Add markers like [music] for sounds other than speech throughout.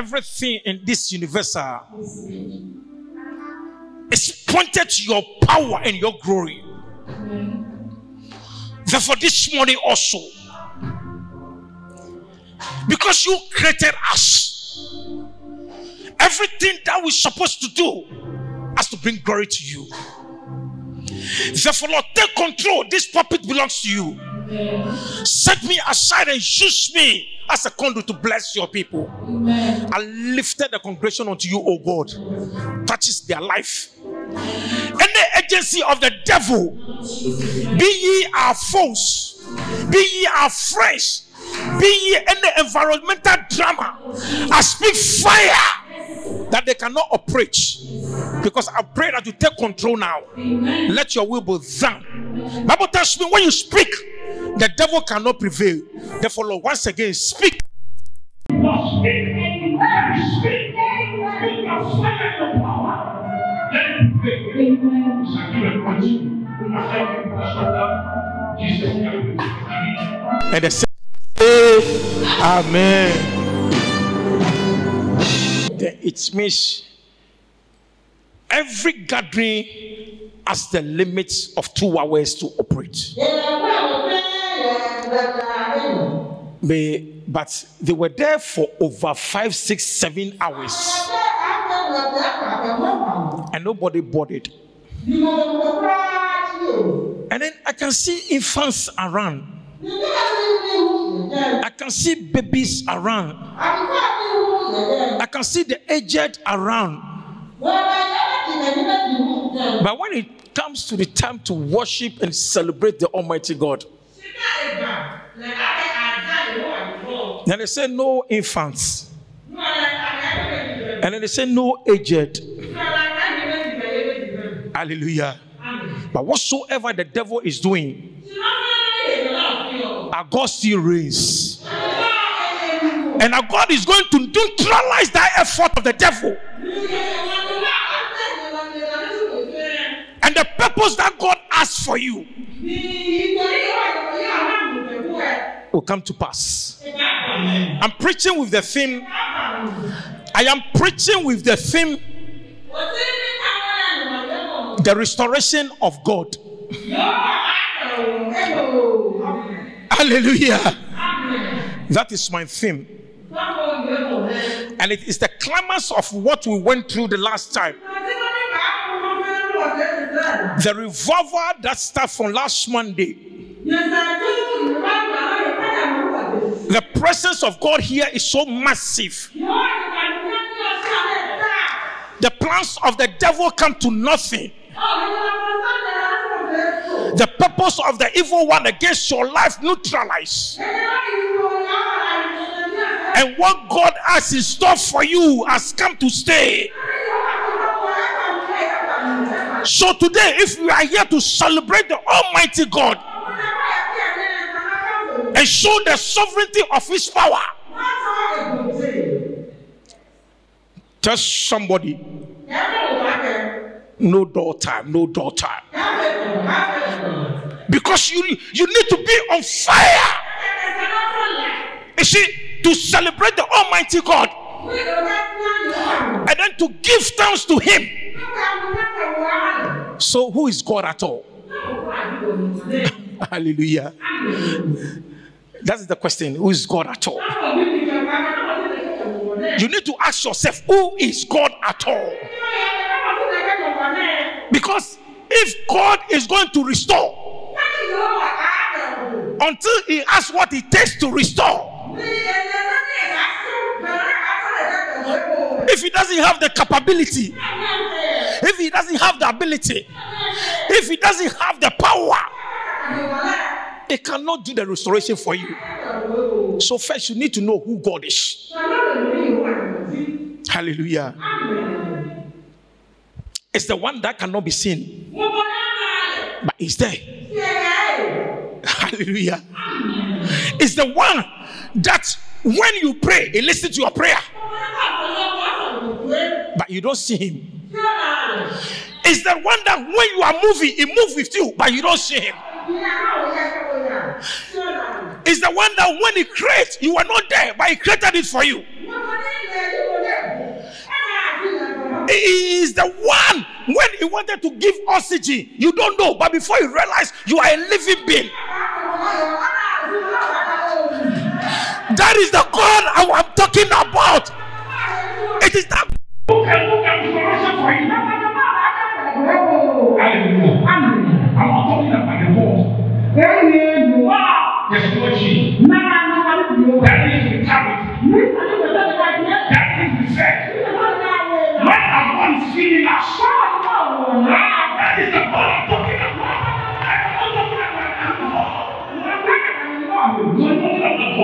Everything in this universal is pointed to your power and your glory. Therefore, this morning also, because you created us, everything that we're supposed to do has to bring glory to you. Therefore, Lord, take control. This puppet belongs to you. Set me aside and use me as a conduit to bless your people. I lifted the congregation unto you, O God. Touches their life. Any agency of the devil, be ye our foes, be ye our friends, be ye any environmental drama. I speak fire that they cannot operate. Because I pray that you take control now. Let your will be done. Bible tells me when you speak, the devil cannot prevail. Therefore, Lord, once again, speak. And the Amen. Then it means every gathering has the limits of two hours to operate. But they were there for over five, six, seven hours, and nobody boarded. And then I can see infants around. I can see babies around. I can see the aged around. But when it comes to the time to worship and celebrate the Almighty God, then they say no infants. And then they say no aged. Hallelujah. But whatsoever the devil is doing, our God still reigns. And our God is going to neutralize that effort of the devil. And the purpose that God has for you will come to pass. I'm preaching with the theme. I am preaching with the theme the restoration of God. Hallelujah. That is my theme. And it is the climax of what we went through the last time. The revival that started from last Monday. The presence of God here is so massive. The plans of the devil come to nothing. The purpose of the evil one against your life neutralized. And what God has in store for you has come to stay. So today, if we are here to celebrate the Almighty God and show the sovereignty of His power, tell somebody, no time, no time. Because you, you need to be on fire. You see, to celebrate the Almighty God and then to give thanks to Him. So, who is God at all? [laughs] Hallelujah. That's the question. Who is God at all? You need to ask yourself, who is God at all? Because if God is going to restore, until He asks what it takes to restore, if He doesn't have the capability, if He doesn't have the ability, if He doesn't have the power, He cannot do the restoration for you. So, first, you need to know who God is. Hallelujah. It's the one that cannot be seen, but it's there. Hallelujah. It's the one that when you pray, he listens to your prayer, but you don't see him. It's the one that when you are moving, he moves with you, but you don't see him. It's the one that when He creates, you were not there, but He created it for you. He is the one when He wanted to give oxygen. You don't know, but before you realize, you are a living being. That is the God I am talking about. It is that.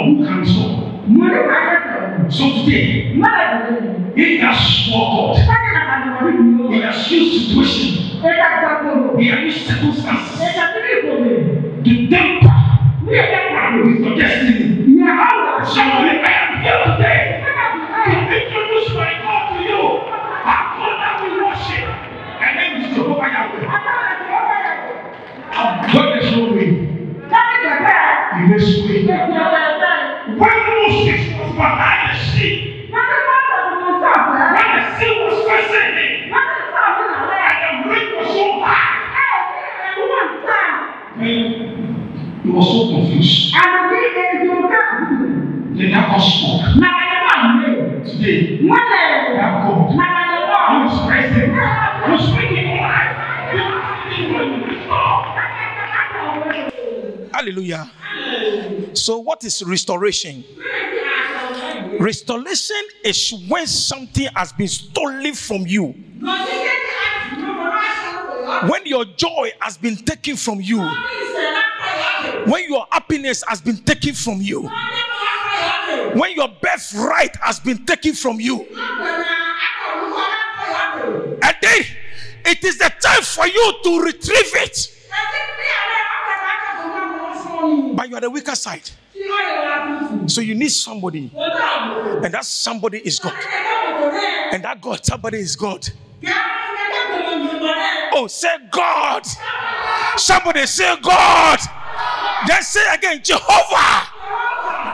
Who can restore. So? Today, if you are small God, he has used situation, he has used circumstances to temper with your destiny. Somebody, I am here today to introduce my God to you. Our God that we worship. And then it's Jehovah Yahweh. God is no way. He makes way. When Moses was behind the sea, when the sea was facing him, and the wind was so high, he was so confused. Then that God spoke. Today, that God who is present, who is making life, Hallelujah. So, what is restoration? Restoration is when something has been stolen from you. When your joy has been taken from you. When your happiness has been taken from you. When your birthright has been taken from you. And then it is the time for you to retrieve it. But you are the weaker side. So you need somebody. And that somebody is God. And that God, somebody is God. Say God. Somebody say God. Then say again Jehovah.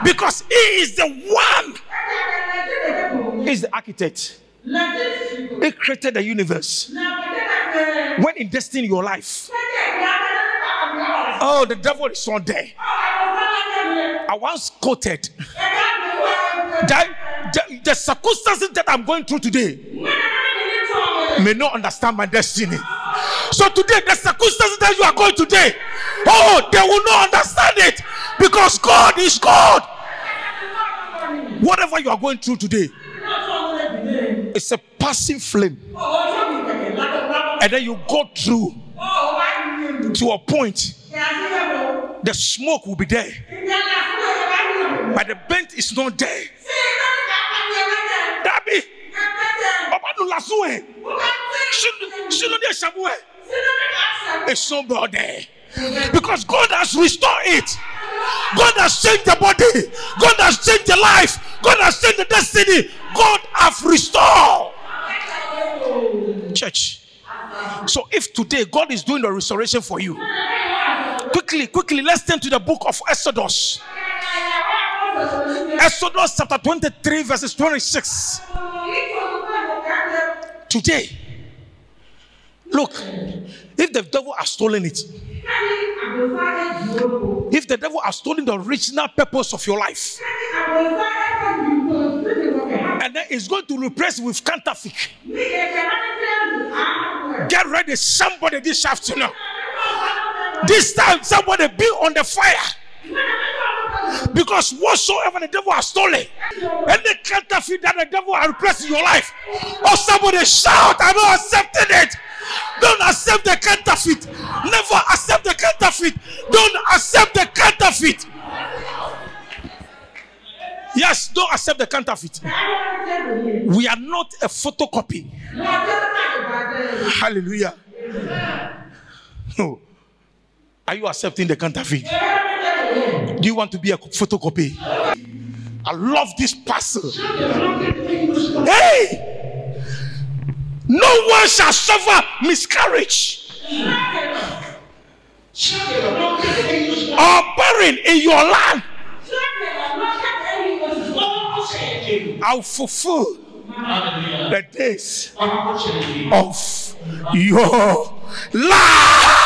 Because He is the one. He is the architect. He created the universe. When investing in your life, oh, the devil is not there. I once quoted that the, the circumstances that I'm going through today may not understand my destiny. So today, the circumstances that you are going today, oh, they will not understand it because God is God. Whatever you are going through today, it's a passing flame, and then you go through to a point. The smoke will be there, but the bent is not there. Dabi, lasso eh. Shino de shabu It's not. Because God has restored it. God has changed the body. God has changed the life. God has changed the destiny. God has restored. Church. So if today God is doing the restoration for you, quickly, quickly, let's turn to the book of Exodus. Exodus chapter 23, verses 26. Today, look, if the devil has stolen it, if the devil has stolen the original purpose of your life, and then it's going to replace it with counterfeit. Get ready, somebody this afternoon. This time, somebody be on the fire. Because whatsoever the devil has stolen, any counterfeit that the devil has replaced in your life, or somebody shout, I'm not accepting it. Don't accept the counterfeit. Never accept the counterfeit. Don't accept the counterfeit. Yes, don't accept the counterfeit. We are not a photocopy. Hallelujah. No. Are you accepting the counterfeit? Do you want to be a photocopy? I love this parcel. Hey! No one shall suffer miscarriage or barren in your land. I'll fulfill the days of your life.